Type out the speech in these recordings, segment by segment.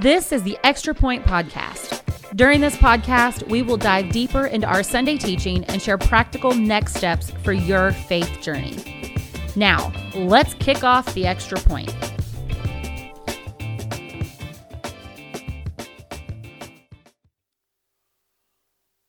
This is the Extra Point Podcast. During this podcast, we will dive deeper into our Sunday teaching and share practical next steps for your faith journey. Now, let's kick off the Extra Point.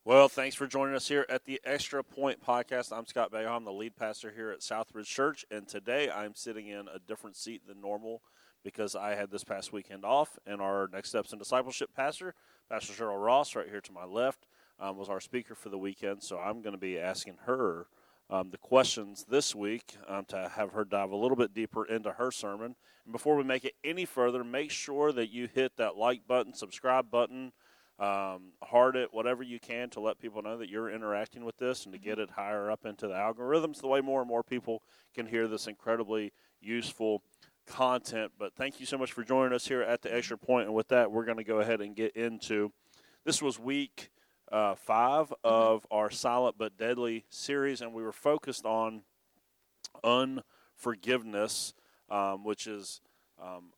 Well, thanks for joining us here at the Extra Point Podcast. I'm Scott Bayo. I'm the lead pastor here at Southridge Church, and today I'm sitting in a different seat than normal because I had this past weekend off, and our Next Steps in Discipleship pastor, Pastor Cheryl Ross, right here to my left, um, was our speaker for the weekend. So I'm going to be asking her um, the questions this week um, to have her dive a little bit deeper into her sermon. And before we make it any further, make sure that you hit that like button, subscribe button um, heart it, whatever you can to let people know that you're interacting with this and to get it higher up into the algorithms, the way more and more people can hear this incredibly useful content. But thank you so much for joining us here at the Extra Point. And with that, we're going to go ahead and get into this was week uh, five of our Silent but Deadly series, and we were focused on unforgiveness, um, which is um,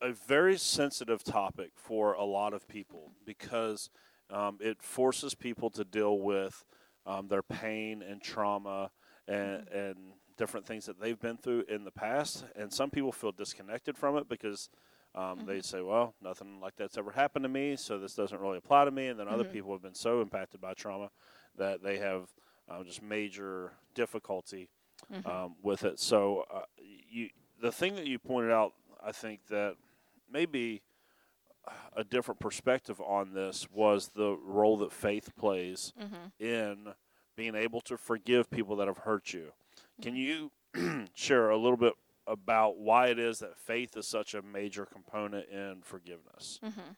a very sensitive topic for a lot of people because um, it forces people to deal with um, their pain and trauma and, and different things that they've been through in the past. And some people feel disconnected from it because um, mm-hmm. they say, well, nothing like that's ever happened to me, so this doesn't really apply to me. And then mm-hmm. other people have been so impacted by trauma that they have uh, just major difficulty mm-hmm. Um, with it. So, uh, you, the thing that you pointed out, I think that maybe a different perspective on this was the role that faith plays mm-hmm. in being able to forgive people that have hurt you. Can you share a little bit about why it is that faith is such a major component in forgiveness? Mm-hmm.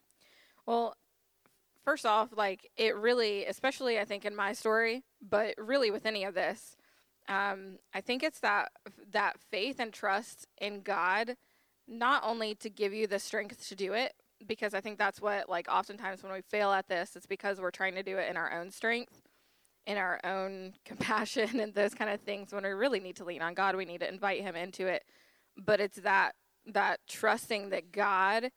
Well, first off, like it really, especially I think in my story, but really with any of this, um, I think it's that that faith and trust in God not only to give you the strength to do it, because I think that's what, like, oftentimes when we fail at this, it's because we're trying to do it in our own strength, in our own compassion, and those kind of things. When we really need to lean on God, we need to invite Him into it. But it's that that trusting that God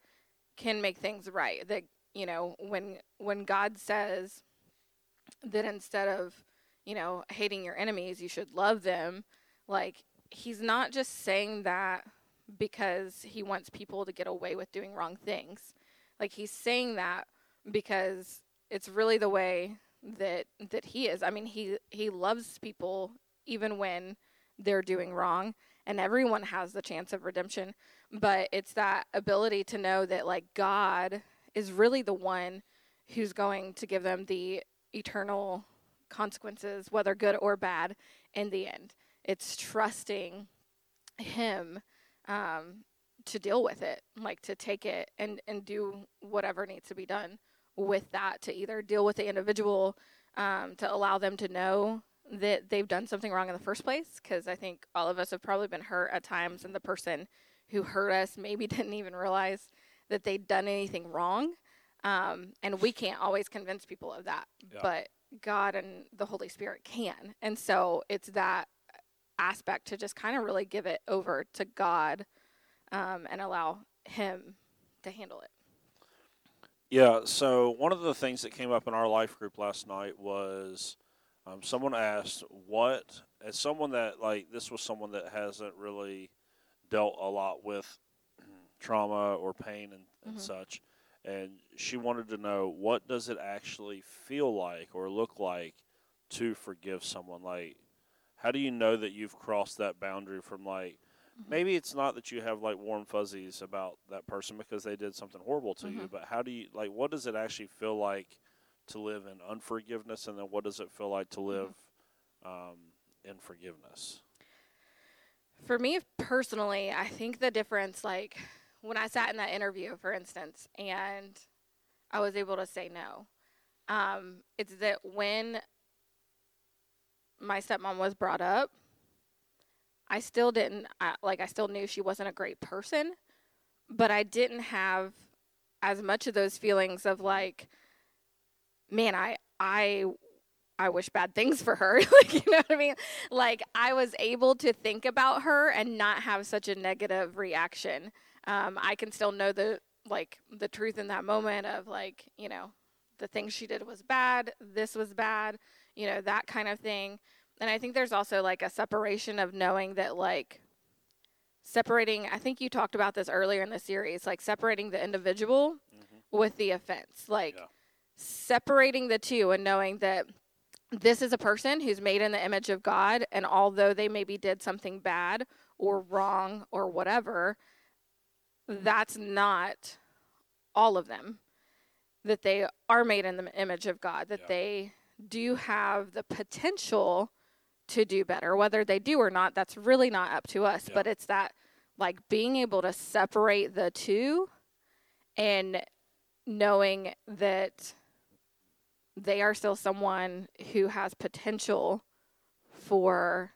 can make things right. That you know, when when God says that instead of you know hating your enemies, you should love them. Like He's not just saying that because he wants people to get away with doing wrong things. Like he's saying that because it's really the way that that he is. I mean, he he loves people even when they're doing wrong and everyone has the chance of redemption, but it's that ability to know that like God is really the one who's going to give them the eternal consequences whether good or bad in the end. It's trusting him um, to deal with it, like to take it and, and do whatever needs to be done with that to either deal with the individual, um, to allow them to know that they've done something wrong in the first place. Because I think all of us have probably been hurt at times, and the person who hurt us maybe didn't even realize that they'd done anything wrong. Um, and we can't always convince people of that, yeah. but God and the Holy Spirit can. And so it's that aspect to just kind of really give it over to God um, and allow Him to handle it. Yeah. So one of the things that came up in our life group last night was um, someone asked, "What?" As someone that like this was someone that hasn't really dealt a lot with trauma or pain and, and mm-hmm. such, and she wanted to know what does it actually feel like or look like to forgive someone like how do you know that you've crossed that boundary from like. Maybe it's not that you have like warm fuzzies about that person because they did something horrible to mm-hmm. you but how do you like what does it actually feel like to live in unforgiveness and then what does it feel like to mm-hmm. live mm-hmm. um, in forgiveness for me personally i think the difference like when i sat in that interview for instance and i was able to say no um, it's that when my stepmom was brought up, I still didn't I, like I still knew she wasn't a great person, but I didn't have as much of those feelings of like man, I I I wish bad things for her. like, you know what I mean? Like, I was able to think about her and not have such a negative reaction. Um, I can still know the like the truth in that moment of like, you know, the thing she did was bad, this was bad, you know, that kind of thing. And I think there's also like a separation of knowing that like separating I think you talked about this earlier in the series, like separating the individual Mm-hmm. with the offense. Like Yeah. separating the two and knowing that this is a person who's made in the image of God and although they maybe did something bad or wrong or whatever, that's not all of them. That they are made in the image of God, that Yeah. they do have the potential to do better. Whether they do or not, that's really not up to us. Yeah. But it's that, like, being able to separate the two and knowing that they are still someone who has potential for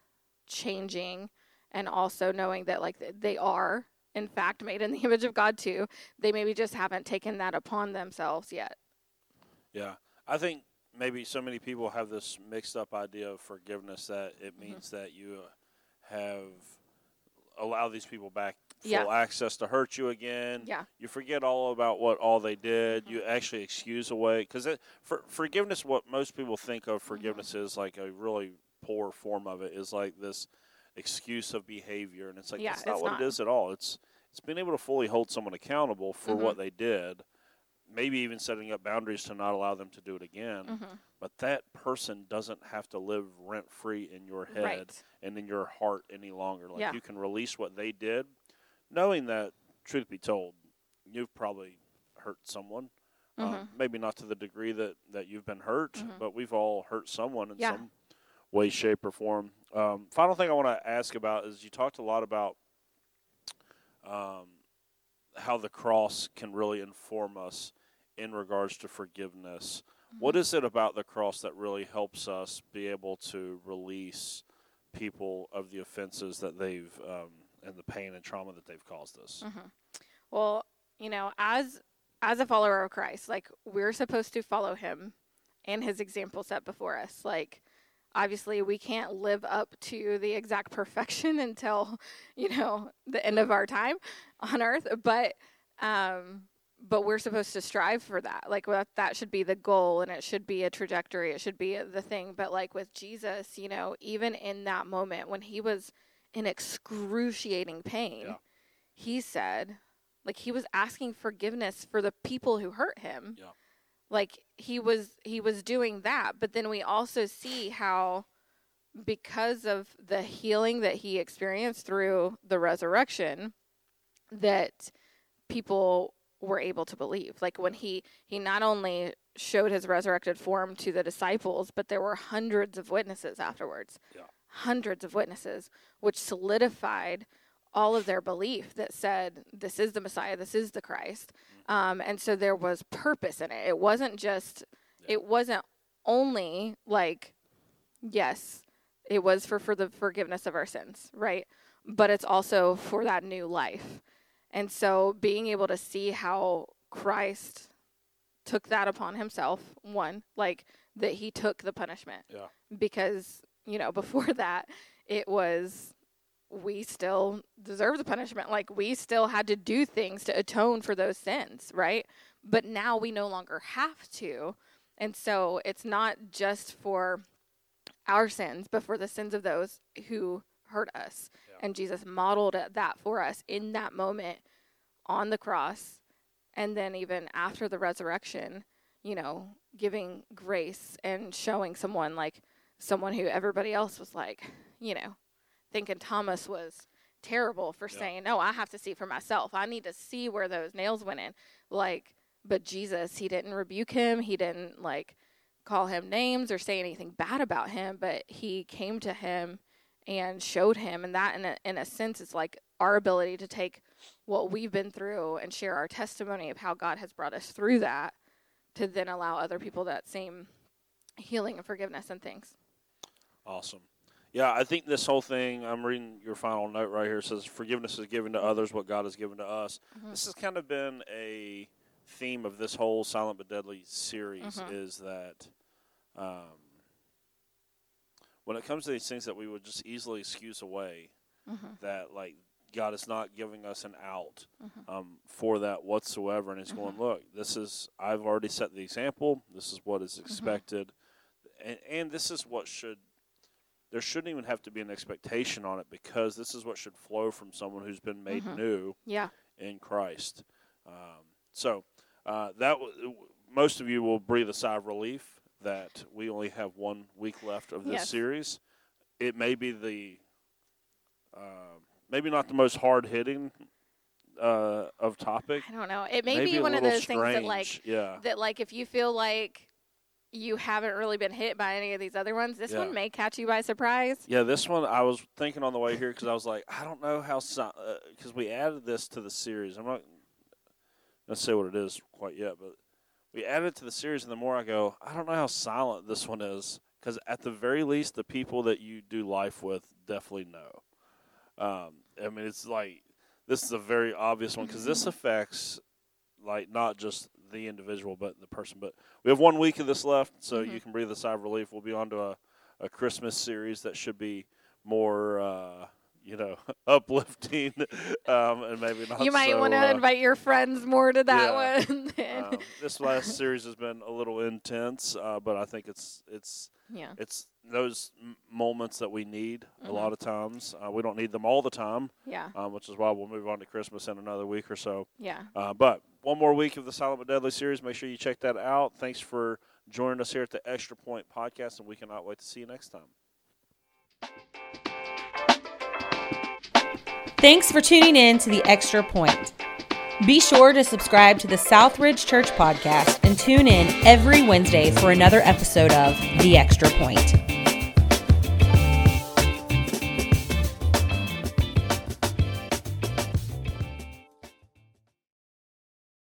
changing and also knowing that like they are in fact made in the image of God too. They maybe just haven't taken that upon themselves yet. Yeah, I think maybe so many people have this mixed up idea of forgiveness that it Mm-hmm. means that you have allowed these people back full Yeah. access to hurt you again. Yeah. You forget all about what all they did. You actually excuse away because for forgiveness. What most people think of forgiveness is like a really poor form of it is like this excuse of behavior, and it's like Yeah, that's not what not. it is at all. It's it's being able to fully hold someone accountable for Mhm. what they did, maybe even setting up boundaries to not allow them to do it again. Mhm. But that person doesn't have to live rent free in your head Right. and in your heart any longer. Like Yeah. you can release what they did, knowing that, truth be told, you've probably hurt someone. Mm-hmm. Um, maybe not to the degree that, that you've been hurt, Mhm. but we've all hurt someone in Yeah. some way, shape, or form. Um, final thing I want to ask about is you talked a lot about um, how the cross can really inform us in regards to forgiveness. What is it about the cross that really helps us be able to release people of the offenses that they've um, and the pain and trauma that they've caused us? Mm-hmm. Well, you know, as as a follower of Christ, like we're supposed to follow him and his example set before us. Like obviously we can't live up to the exact perfection until, you know, the end of our time on earth, but um but we're supposed to strive for that. Like that that should be the goal and it should be a trajectory. It should be the thing. But like with Jesus, you know, even in that moment when he was in excruciating pain, Yeah. he said, like he was asking forgiveness for the people who hurt him. Yeah. Like he was he was doing that, but then we also see how because of the healing that he experienced through the resurrection that people were able to believe. Like when he he not only showed his resurrected form to the disciples, but there were hundreds of witnesses afterwards. Yeah. Hundreds of witnesses, which solidified all of their belief that said, This is the Messiah, this is the Christ. Um, and so there was purpose in it. It wasn't just, Yeah. it wasn't only like, yes, it was for, for the forgiveness of our sins, right? But it's also for that new life. And so being able to see how Christ took that upon himself, one, like that he took the punishment. Yeah. Because, you know, before that, it was we still deserve the punishment. Like we still had to do things to atone for those sins, right? But now we no longer have to. And so it's not just for our sins, but for the sins of those who hurt us. And Jesus modeled that for us in that moment on the cross. And then even after the resurrection, you know, giving grace and showing someone like someone who everybody else was like, you know, thinking Thomas was terrible for Yeah. saying, "No, I have to see for myself. I need to see where those nails went in." Like, but Jesus, he didn't rebuke him. He didn't like call him names or say anything bad about him, but he came to him and showed him and that in a, in a sense is like our ability to take what we've been through and share our testimony of how God has brought us through that to then allow other people that same healing and forgiveness and things. Awesome. Yeah, I think this whole thing, I'm reading your final note right here says Forgiveness is given to others what God has given to us. Mhm. This has kind of been a theme of this whole Silent but Deadly series Mhm. is that um, when it comes to these things that we would just easily excuse away, Mhm. that, like, God is not giving us an out um, for that whatsoever, and He's going, look, this is I've already set the example. This is what is expected, and, and this is what should. There shouldn't even have to be an expectation on it because this is what should flow from someone who's been made new Yeah. in Christ. Um, so uh, that w- most of you will breathe a sigh of relief that we only have one week left of this Yes. series. It may be the uh, maybe not the most hard hitting uh, of topic. I don't know. It may maybe be one of those things that like yeah. that like if you feel like you haven't really been hit by any of these other ones, this Yeah. one may catch you by surprise. Yeah, this one I was thinking on the way here because I was like, I don't know how because we added this to the series. I'm not gonna say what it is quite yet, but we added it to the series, and the more I go, I don't know how silent this one is because at the very least, the people that you do life with definitely know. Um, I mean, it's like this is a very obvious one because this affects like not just the individual but the person. But we have one week of this left, so you can breathe a sigh of relief. We'll be on to a, a Christmas series that should be more, uh, you know, uplifting, um, and maybe not. you might so, want to uh, invite your friends more to that yeah. one. um, this last series has been a little intense, uh, but I think it's it's yeah. it's those m- moments that we need Mhm. a lot of times. Uh, we don't need them all the time, Yeah. um, which is why we'll move on to Christmas in another week or so. Yeah. Uh, but one more week of the Silent but Deadly series. Make sure you check that out. Thanks for joining us here at the Extra Point Podcast, and we cannot wait to see you next time. Thanks for tuning in to the Extra Point. Be sure to subscribe to the Southridge Church podcast and tune in every Wednesday for another episode of The Extra Point.